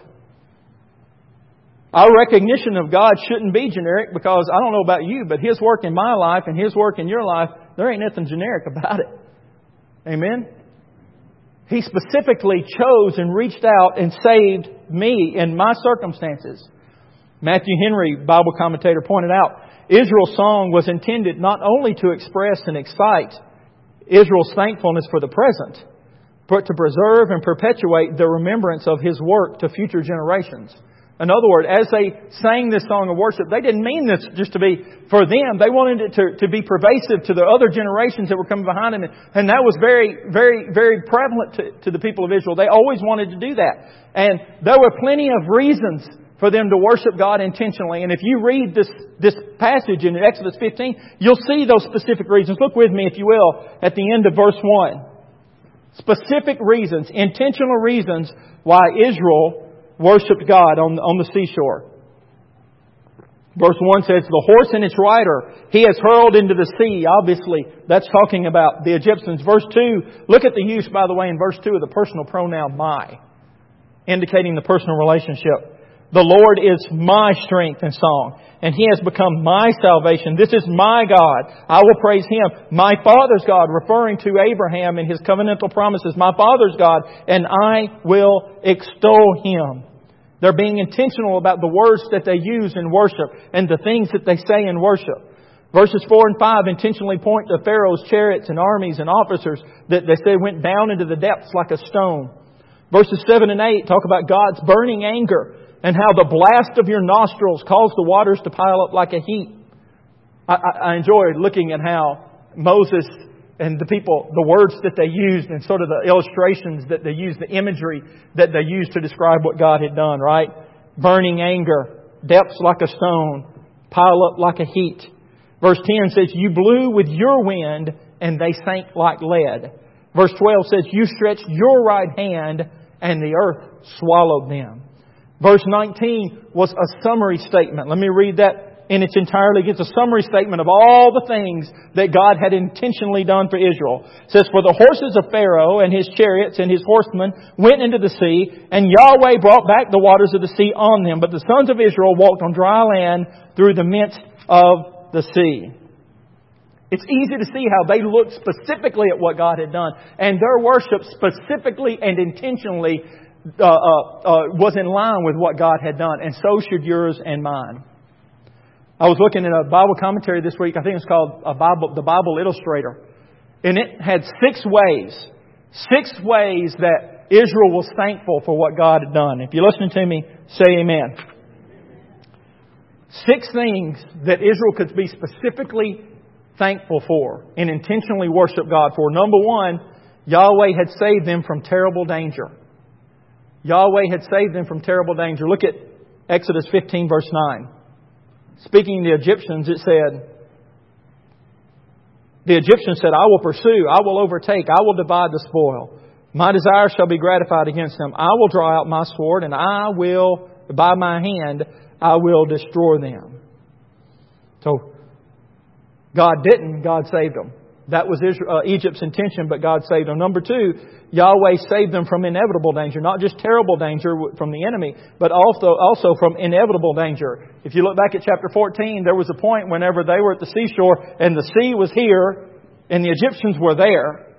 Our recognition of God shouldn't be generic because I don't know about you, but His work in my life and His work in your life, there ain't nothing generic about it. Amen? He specifically chose and reached out and saved me in my circumstances. Matthew Henry, Bible commentator, pointed out Israel's song was intended not only to express and excite Israel's thankfulness for the present, but to preserve and perpetuate the remembrance of His work to future generations. In other words, as they sang this song of worship, they didn't mean this just to be for them. They wanted it to, to be pervasive to the other generations that were coming behind them. And that was very, very, very prevalent to, to the people of Israel. They always wanted to do that. And there were plenty of reasons for them to worship God intentionally. And if you read this, this passage in Exodus 15, you'll see those specific reasons. Look with me, if you will, at the end of verse 1. Specific reasons, intentional reasons why Israel worshiped God on, on the seashore. Verse 1 says, The horse and its rider he has hurled into the sea. Obviously, that's talking about the Egyptians. Verse 2, look at the use, by the way, in verse 2 of the personal pronoun my, indicating the personal relationship. The Lord is my strength and song, and He has become my salvation. This is my God. I will praise Him. My Father's God, referring to Abraham and his covenantal promises. My Father's God, and I will extol Him. They're being intentional about the words that they use in worship and the things that they say in worship. Verses 4 and 5 intentionally point to Pharaoh's chariots and armies and officers that they say went down into the depths like a stone. Verses 7 and 8 talk about God's burning anger and how the blast of your nostrils caused the waters to pile up like a heap. I, I, I enjoyed looking at how Moses and the people, the words that they used and sort of the illustrations that they used, the imagery that they used to describe what God had done, right? Burning anger, depths like a stone, pile up like a heat. Verse 10 says, You blew with your wind and they sank like lead. Verse 12 says, You stretched your right hand and the earth swallowed them. Verse 19 was a summary statement. Let me read that in its entirety gives a summary statement of all the things that God had intentionally done for Israel. It says, For the horses of Pharaoh and his chariots and his horsemen went into the sea, and Yahweh brought back the waters of the sea on them. But the sons of Israel walked on dry land through the midst of the sea. It's easy to see how they looked specifically at what God had done, and their worship specifically and intentionally uh, uh, uh, was in line with what God had done, and so should yours and mine. I was looking at a Bible commentary this week. I think it's called a Bible, the Bible Illustrator. And it had six ways, six ways that Israel was thankful for what God had done. If you're listening to me, say amen. Six things that Israel could be specifically thankful for and intentionally worship God for. Number one, Yahweh had saved them from terrible danger. Yahweh had saved them from terrible danger. Look at Exodus 15, verse 9. Speaking to the Egyptians, it said, The Egyptians said, I will pursue, I will overtake, I will divide the spoil. My desire shall be gratified against them. I will draw out my sword, and I will, by my hand, I will destroy them. So, God didn't, God saved them. That was Israel, uh, Egypt's intention, but God saved them. Number two, Yahweh saved them from inevitable danger, not just terrible danger from the enemy, but also, also from inevitable danger. If you look back at chapter 14, there was a point whenever they were at the seashore and the sea was here and the Egyptians were there.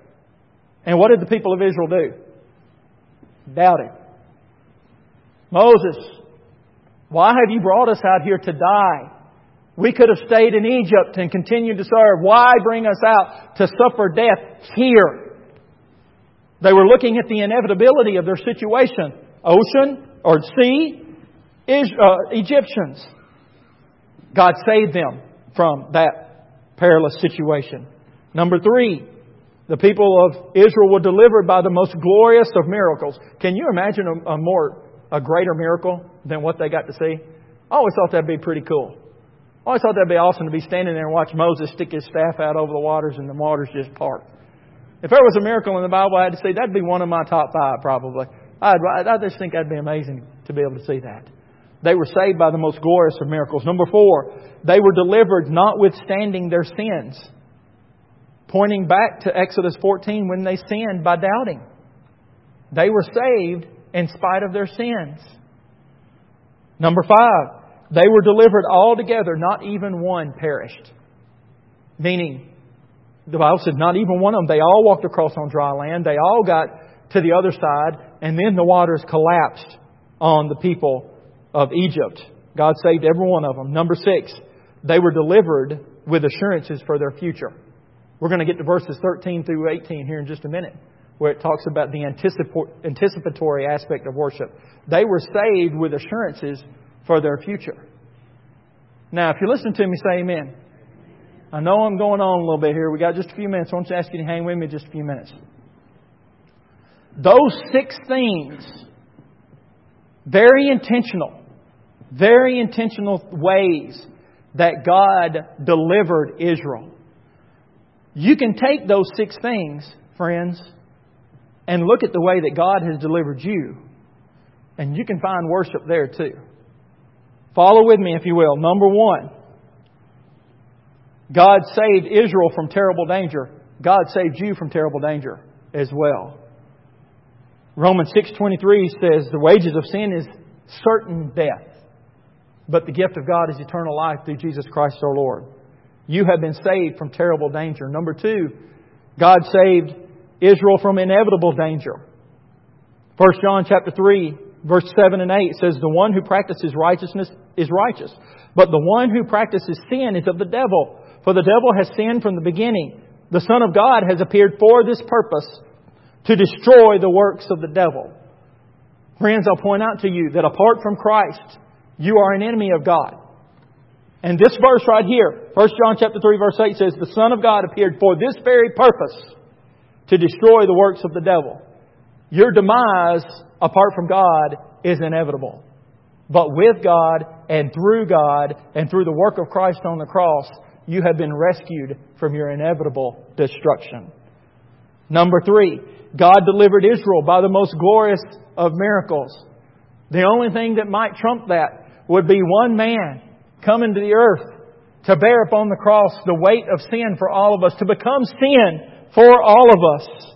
And what did the people of Israel do? Doubted. Moses, why have you brought us out here to die? We could have stayed in Egypt and continued to serve. Why bring us out to suffer death here? They were looking at the inevitability of their situation. Ocean or sea, uh, Egyptians. God saved them from that perilous situation. Number three, the people of Israel were delivered by the most glorious of miracles. Can you imagine a, a more, a greater miracle than what they got to see? I always thought that'd be pretty cool. I always thought that'd be awesome to be standing there and watch Moses stick his staff out over the waters and the waters just part. If there was a miracle in the Bible I had to see, that'd be one of my top five probably. I'd, I just think that'd be amazing to be able to see that. They were saved by the most glorious of miracles. Number four, they were delivered notwithstanding their sins. Pointing back to Exodus 14 when they sinned by doubting. They were saved in spite of their sins. Number five, they were delivered all together, not even one perished. Meaning, the Bible said not even one of them. They all walked across on dry land. They all got to the other side, and then the waters collapsed on the people of Egypt. God saved every one of them. Number six, they were delivered with assurances for their future. We're going to get to verses 13 through 18 here in just a minute, where it talks about the anticipatory aspect of worship. They were saved with assurances for their future. Now, if you listen to me, say amen. I know I'm going on a little bit here. We got just a few minutes. I want to ask you to hang with me just a few minutes. Those six things, very intentional, very intentional ways that God delivered Israel. You can take those six things, friends, and look at the way that God has delivered you, and you can find worship there too. Follow with me, if you will. Number one, God saved Israel from terrible danger. God saved you from terrible danger as well. Romans 6:23 says the wages of sin is certain death, but the gift of God is eternal life through Jesus Christ our Lord. You have been saved from terrible danger. Number 2, God saved Israel from inevitable danger. 1 John chapter 3 verse 7 and 8 says, The one who practices righteousness is righteous, but the one who practices sin is of the devil. For the devil has sinned from the beginning. The Son of God has appeared for this purpose, to destroy the works of the devil. Friends, I'll point out to you that apart from Christ, you are an enemy of God. And this verse right here, 1 John chapter 3 verse 8 says, The Son of God appeared for this very purpose, to destroy the works of the devil. Your demise apart from God is inevitable. But with God and through God and through the work of Christ on the cross, you have been rescued from your inevitable destruction. Number three, God delivered Israel by the most glorious of miracles. The only thing that might trump that would be one man coming to the earth to bear upon the cross the weight of sin for all of us, to become sin for all of us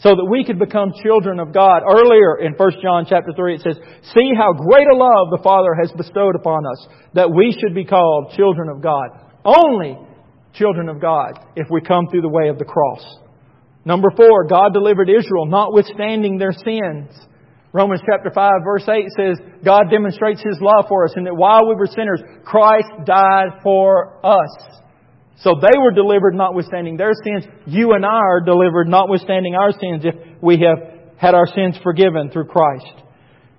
so that we could become children of God. Earlier in 1 John chapter 3 it says, See how great a love the Father has bestowed upon us, that we should be called children of God. Only children of God if we come through the way of the cross. Number four, God delivered Israel notwithstanding their sins. Romans chapter 5 verse 8 says, God demonstrates His love for us and that while we were sinners, Christ died for us. So they were delivered notwithstanding their sins. You and I are delivered notwithstanding our sins if we have had our sins forgiven through Christ.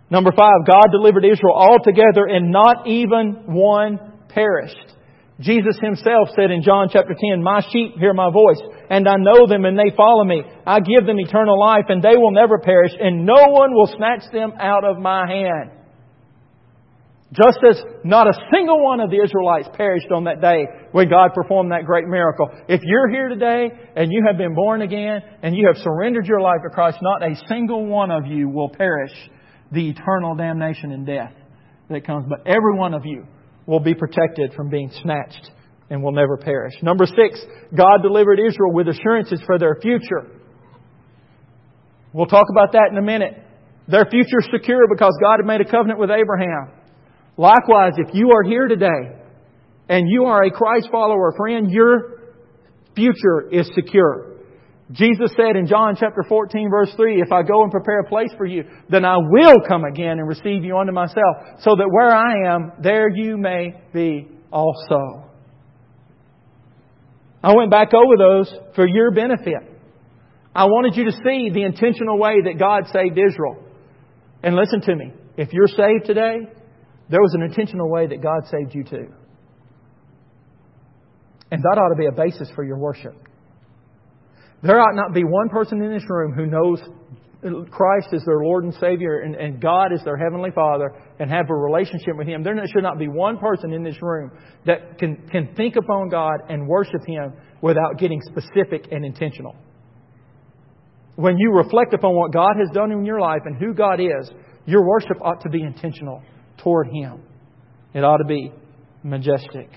Number five, God delivered Israel altogether and not even one perished. Jesus himself said in John chapter 10, My sheep hear my voice, and I know them and they follow me. I give them eternal life and they will never perish, and no one will snatch them out of my hand. Just as not a single one of the Israelites perished on that day when God performed that great miracle. If you're here today and you have been born again and you have surrendered your life to Christ, not a single one of you will perish the eternal damnation and death that comes. But every one of you will be protected from being snatched and will never perish. Number six, God delivered Israel with assurances for their future. We'll talk about that in a minute. Their future is secure because God had made a covenant with Abraham. Likewise, if you are here today and you are a Christ follower, friend, your future is secure. Jesus said in John chapter 14 verse 3, If I go and prepare a place for you, then I will come again and receive you unto myself, so that where I am, there you may be also. I went back over those for your benefit. I wanted you to see the intentional way that God saved Israel. And listen to me. If you're saved today, there was an intentional way that God saved you too. And that ought to be a basis for your worship. There ought not be one person in this room who knows Christ is their Lord and Savior and, and, God is their Heavenly Father and have a relationship with Him. There should not be one person in this room that can, can think upon God and worship Him without getting specific and intentional. When you reflect upon what God has done in your life and who God is, your worship ought to be intentional toward Him. It ought to be majestic.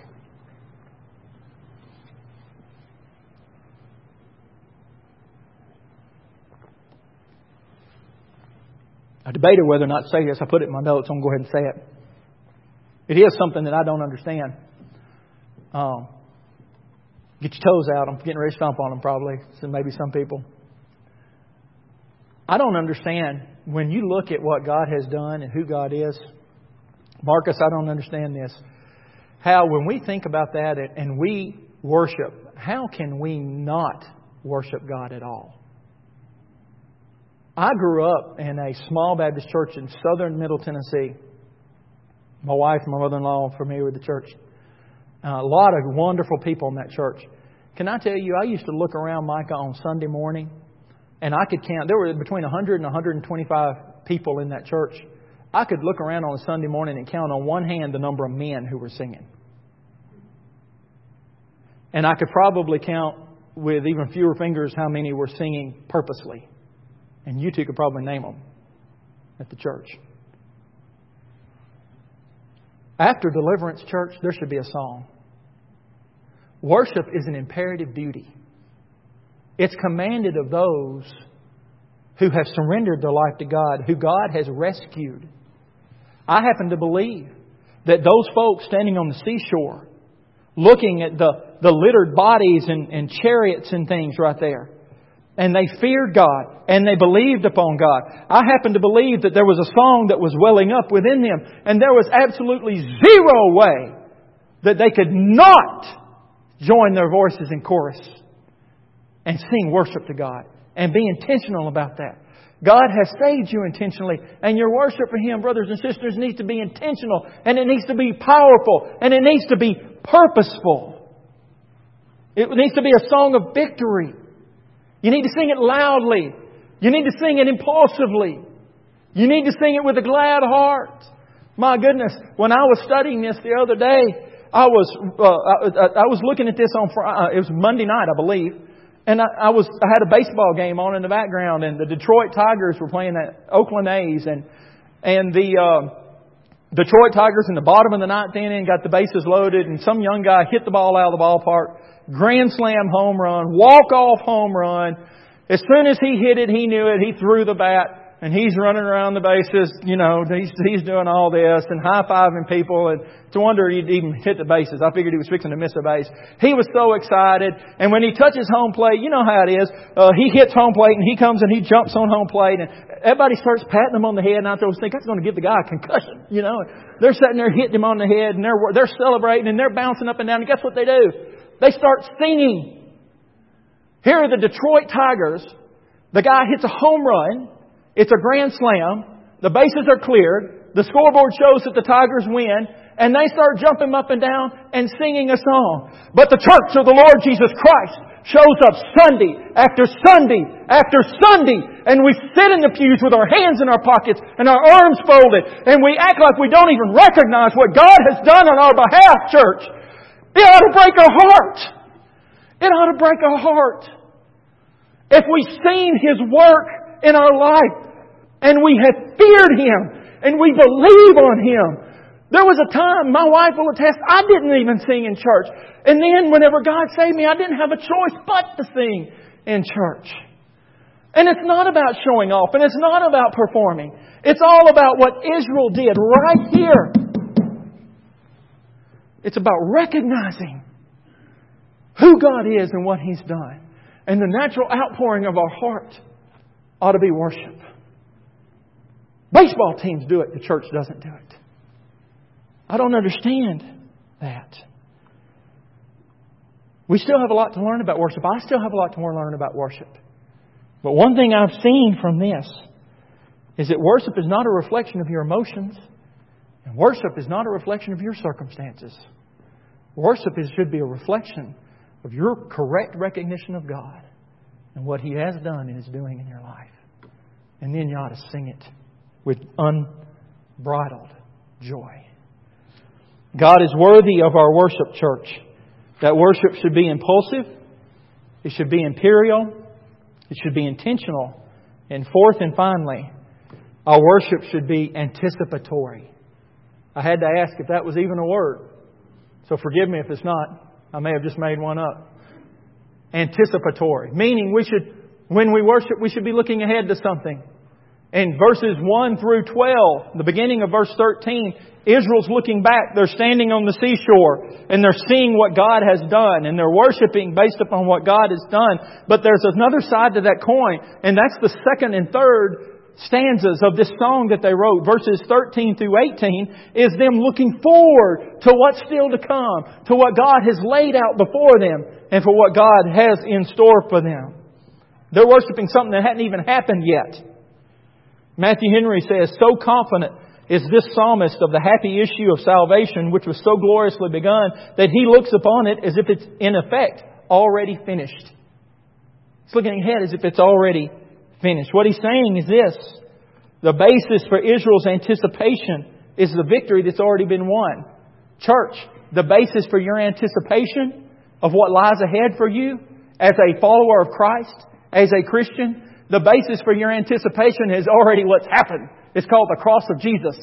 I debated whether or not to say this. I put it in my notes. I'm going to go ahead and say it. It is something that I don't understand. Um, get your toes out. I'm getting ready to stomp on them probably. So maybe some people. I don't understand when you look at what God has done and who God is. Marcus, I don't understand this. How, when we think about that and we worship, how can we not worship God at all? I grew up in a small Baptist church in southern Middle Tennessee. My wife my mother in law familiar with the church. Uh, a lot of wonderful people in that church. Can I tell you, I used to look around Micah on Sunday morning, and I could count. There were between 100 and 125 people in that church. I could look around on a Sunday morning and count on one hand the number of men who were singing. And I could probably count with even fewer fingers how many were singing purposely. And you two could probably name them at the church. After deliverance, church, there should be a song. Worship is an imperative duty. It's commanded of those who have surrendered their life to God, who God has rescued. I happen to believe that those folks standing on the seashore, looking at the, the littered bodies and, and chariots and things right there, and they feared God and they believed upon God. I happen to believe that there was a song that was welling up within them and there was absolutely zero way that they could not join their voices in chorus and sing worship to God and be intentional about that. God has saved you intentionally, and your worship for Him, brothers and sisters, needs to be intentional, and it needs to be powerful, and it needs to be purposeful. It needs to be a song of victory. You need to sing it loudly. You need to sing it impulsively. You need to sing it with a glad heart. My goodness, when I was studying this the other day, I was uh, I, I, was looking at this on uh, it was Monday night, I believe, and I, I was I had a baseball game on in the background, and the Detroit Tigers were playing at Oakland A's, and and the uh, Detroit Tigers in the bottom of the ninth inning got the bases loaded, and some young guy hit the ball out of the ballpark grand slam home run, walk off home run. As soon as he hit it, he knew it. He threw the bat and he's running around the bases, you know, he's, he's doing all this and high-fiving people and it's a wonder he'd even hit the bases. I figured he was fixing to miss a base. He was so excited and when he touches home plate, you know how it is, uh, he hits home plate and he comes and he jumps on home plate and everybody starts patting him on the head and I was thinking, that's going to give the guy a concussion, you know. They're sitting there hitting him on the head and they're, they're celebrating and they're bouncing up and down and guess what they do? They start singing. Here are the Detroit Tigers. The guy hits a home run. It's a grand slam. The bases are cleared. The scoreboard shows that the Tigers win. And they start jumping up and down and singing a song. But the church of the Lord Jesus Christ shows up Sunday after Sunday after Sunday. And we sit in the pews with our hands in our pockets and our arms folded. And we act like we don't even recognize what God has done on our behalf, church. It ought to break our heart. It ought to break our heart. If we've seen His work in our life and we have feared Him and we believe on Him, There was a time, my wife will attest, I didn't even sing in church. And then whenever God saved me, I didn't have a choice but to sing in church. And it's not about showing off, and it's not about performing. It's all about what Israel did right here. It's about recognizing who God is and what He's done. And the natural outpouring of our heart ought to be worship. Baseball teams do it, the church doesn't do it. I don't understand that. We still have a lot to learn about worship. I still have a lot to learn about worship. But one thing I've seen from this is that worship is not a reflection of your emotions, and worship is not a reflection of your circumstances. Worship is, should be a reflection of your correct recognition of God and what He has done and is doing in your life. And then you ought to sing it with unbridled joy. God is worthy of our worship, church. That worship should be impulsive, it should be imperial, it should be intentional. And fourth and finally, our worship should be anticipatory. I had to ask if that was even a word. So forgive me if it's not. I may have just made one up. Anticipatory. Meaning we should, when we worship, we should be looking ahead to something. In verses 1 through 12, the beginning of verse 13, Israel's looking back. They're standing on the seashore and they're seeing what God has done and they're worshiping based upon what God has done. But there's another side to that coin and that's the second and third stanzas of this song that they wrote, verses 13 through 18, is them looking forward to what's still to come, to what God has laid out before them, and for what God has in store for them. They're worshiping something that hadn't even happened yet. Matthew Henry says, So confident is this psalmist of the happy issue of salvation, which was so gloriously begun, that he looks upon it as if it's in effect already finished. He's looking ahead as if it's already finished. What he's saying is this the basis for Israel's anticipation is the victory that's already been won. Church, the basis for your anticipation of what lies ahead for you as a follower of Christ, as a Christian, the basis for your anticipation is already what's happened. It's called the cross of Jesus.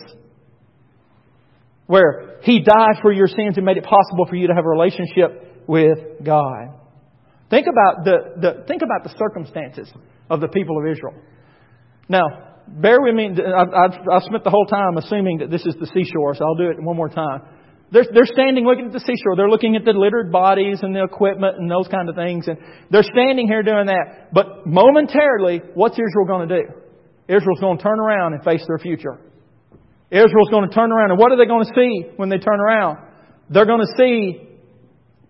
Where He died for your sins and made it possible for you to have a relationship with God. Think about the, the, think about the circumstances of the people of Israel. Now, bear with me. I've, I've, I've spent the whole time assuming that this is the seashore, so I'll do it one more time. They're, they're standing looking at the seashore. They're looking at the littered bodies and the equipment and those kind of things. And they're standing here doing that. But momentarily, what's Israel going to do? Israel's going to turn around and face their future. Israel's going to turn around. And what are they going to see when they turn around? They're going to see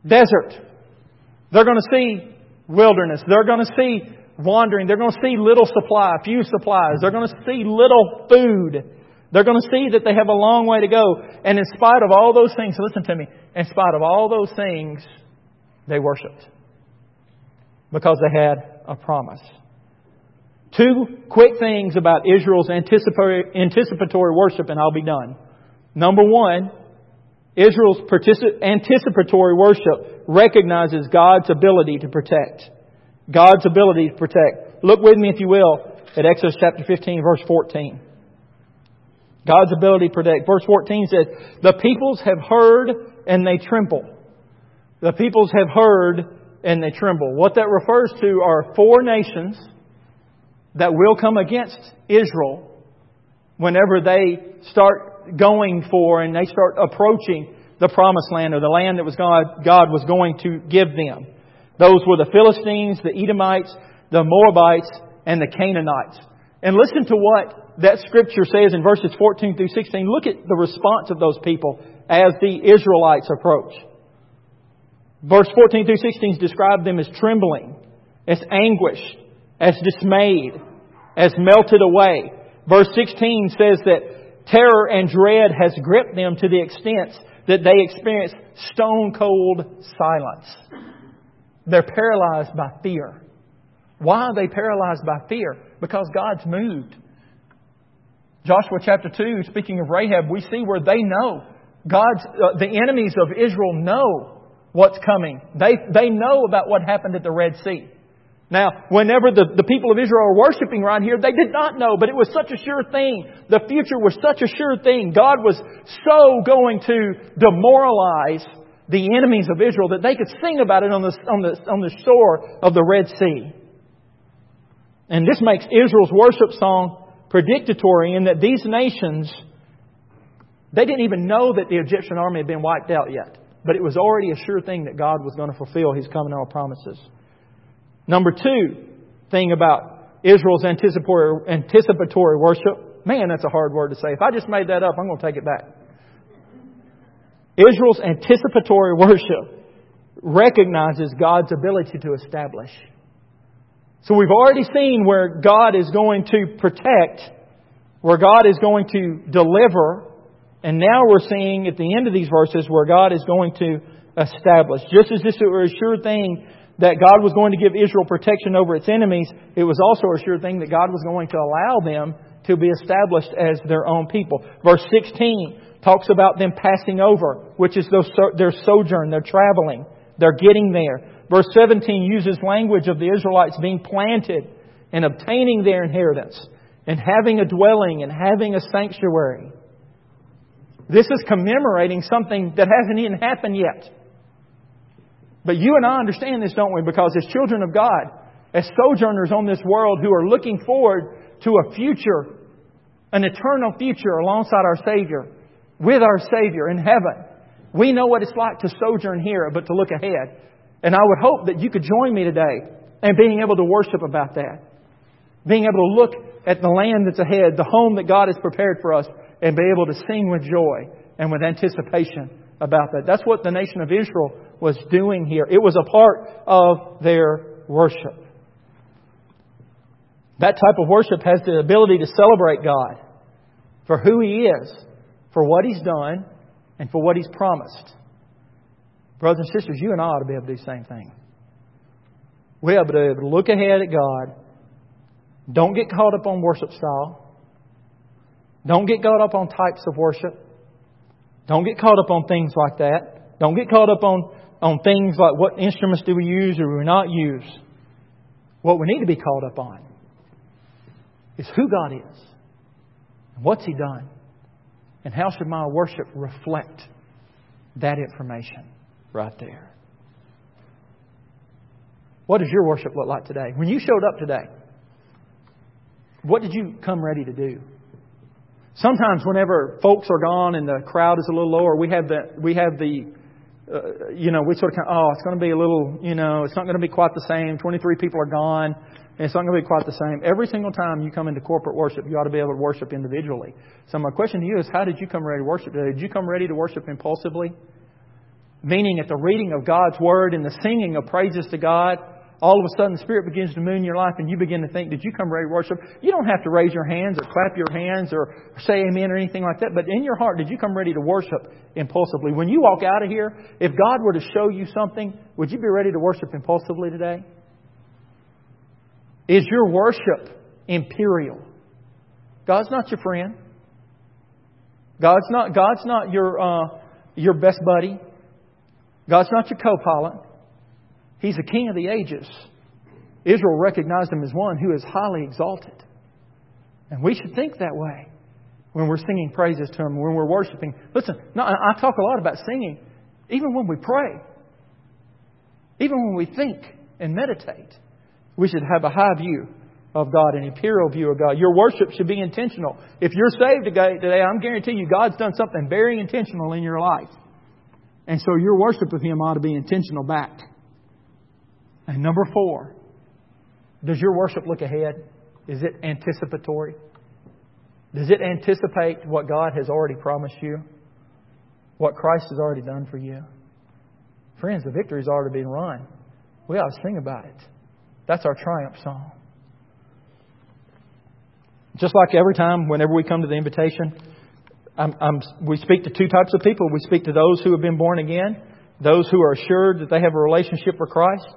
desert. They're going to see wilderness. They're going to see wandering. They're going to see little supply, few supplies. They're going to see little food. They're going to see that they have a long way to go. And in spite of all those things, listen to me, in spite of all those things, they worshiped. Because they had a promise. Two quick things about Israel's anticipatory, anticipatory worship, and I'll be done. Number one, Israel's anticipatory worship recognizes God's ability to protect. God's ability to protect. Look with me, if you will, at Exodus chapter 15, verse 14. God's ability to protect. Verse 14 says, The peoples have heard and they tremble. The peoples have heard and they tremble. What that refers to are four nations that will come against Israel whenever they start going for and they start approaching the promised land or the land that was God, God was going to give them. Those were the Philistines, the Edomites, the Moabites, and the Canaanites. And listen to what that scripture says in verses 14 through 16. Look at the response of those people as the Israelites approach. Verse 14 through 16 describe them as trembling, as anguished, as dismayed, as melted away. Verse 16 says that terror and dread has gripped them to the extent that they experience stone cold silence. They're paralyzed by fear. Why are they paralyzed by fear? Because God's moved. Joshua chapter 2, speaking of Rahab, we see where they know. God's, uh, the enemies of Israel know what's coming. They, they know about what happened at the Red Sea. Now, whenever the, the people of Israel are worshiping right here, they did not know, but it was such a sure thing. The future was such a sure thing. God was so going to demoralize the enemies of Israel that they could sing about it on the, on the, on the shore of the Red Sea. And this makes Israel's worship song predicatory in that these nations, they didn't even know that the Egyptian army had been wiped out yet. But it was already a sure thing that God was going to fulfill His covenantal promises. Number two thing about Israel's anticipatory, anticipatory worship. Man, that's a hard word to say. If I just made that up, I'm going to take it back. Israel's anticipatory worship recognizes God's ability to establish. So we've already seen where God is going to protect, where God is going to deliver, and now we're seeing at the end of these verses where God is going to establish. Just as this was a sure thing that God was going to give Israel protection over its enemies, it was also a sure thing that God was going to allow them to be established as their own people. Verse 16 talks about them passing over, which is their sojourn, their traveling. They're getting there. Verse 17 uses language of the Israelites being planted and obtaining their inheritance and having a dwelling and having a sanctuary. This is commemorating something that hasn't even happened yet. But you and I understand this, don't we? Because as children of God, as sojourners on this world who are looking forward to a future, an eternal future alongside our Savior, with our Savior in heaven, we know what it's like to sojourn here, but to look ahead. And I would hope that you could join me today in being able to worship about that. Being able to look at the land that's ahead, the home that God has prepared for us, and be able to sing with joy and with anticipation about that. That's what the nation of Israel was doing here. It was a part of their worship. That type of worship has the ability to celebrate God for who He is, for what He's done, and for what He's promised. Brothers and sisters, you and I ought to be able to do the same thing. We ought to be able to look ahead at God. Don't get caught up on worship style. Don't get caught up on types of worship. Don't get caught up on things like that. Don't get caught up on, on things like what instruments do we use or do we not use. What we need to be caught up on is who God is and what's He done and how should my worship reflect that information right there. What does your worship look like today? When you showed up today, what did you come ready to do? Sometimes, whenever folks are gone and the crowd is a little lower, we have the we have the uh, you know we sort of kind of, oh it's going to be a little you know it's not going to be quite the same. Twenty three people are gone, and it's not going to be quite the same. Every single time you come into corporate worship, you ought to be able to worship individually. So my question to you is, how did you come ready to worship today? Did you come ready to worship impulsively? Meaning at the reading of God's Word and the singing of praises to God, all of a sudden the Spirit begins to move in your life and you begin to think, did you come ready to worship? You don't have to raise your hands or clap your hands or say amen or anything like that, but in your heart, did you come ready to worship impulsively? When you walk out of here, if God were to show you something, would you be ready to worship impulsively today? Is your worship imperial? God's not your friend. God's not, God's not your, uh, your best buddy. God's not your co pilot. He's the king of the ages. Israel recognized him as one who is highly exalted. And we should think that way when we're singing praises to him, when we're worshiping. Listen, I talk a lot about singing, even when we pray, even when we think and meditate. We should have a high view of God, an imperial view of God. Your worship should be intentional. If you're saved today, I'm guaranteeing you God's done something very intentional in your life. And so your worship of Him ought to be intentional back. And number four, does your worship look ahead? Is it anticipatory? Does it anticipate what God has already promised you? What Christ has already done for you? Friends, the victory's already been won. We ought to sing about it. That's our triumph song. Just like every time, whenever we come to the invitation, I'm, I'm, we speak to two types of people. We speak to those who have been born again, those who are assured that they have a relationship with Christ,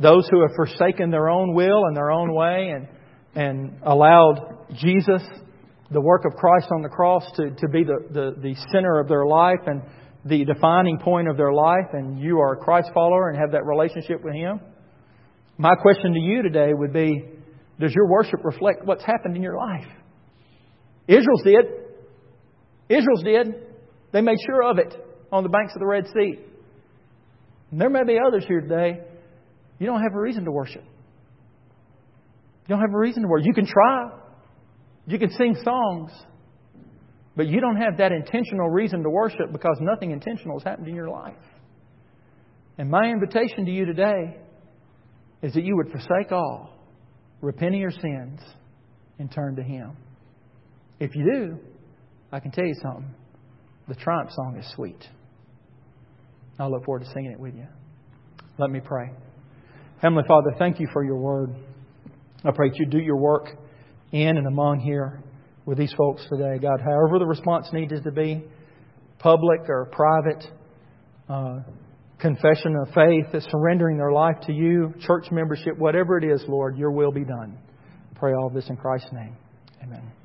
those who have forsaken their own will and their own way and, and allowed Jesus, the work of Christ on the cross, to, to be the, the, the center of their life and the defining point of their life, and you are a Christ follower and have that relationship with Him. My question to you today would be Does your worship reflect what's happened in your life? Israel's did. Israel's did. They made sure of it on the banks of the Red Sea. And there may be others here today. You don't have a reason to worship. You don't have a reason to worship. You can try. You can sing songs. But you don't have that intentional reason to worship because nothing intentional has happened in your life. And my invitation to you today is that you would forsake all, repent of your sins, and turn to Him. If you do, I can tell you something. The triumph song is sweet. I look forward to singing it with you. Let me pray. Heavenly Father, thank you for your word. I pray that you do your work in and among here with these folks today. God, however the response needs to be, public or private, uh, confession of faith, surrendering their life to you, church membership, whatever it is, Lord, your will be done. I pray all of this in Christ's name. Amen.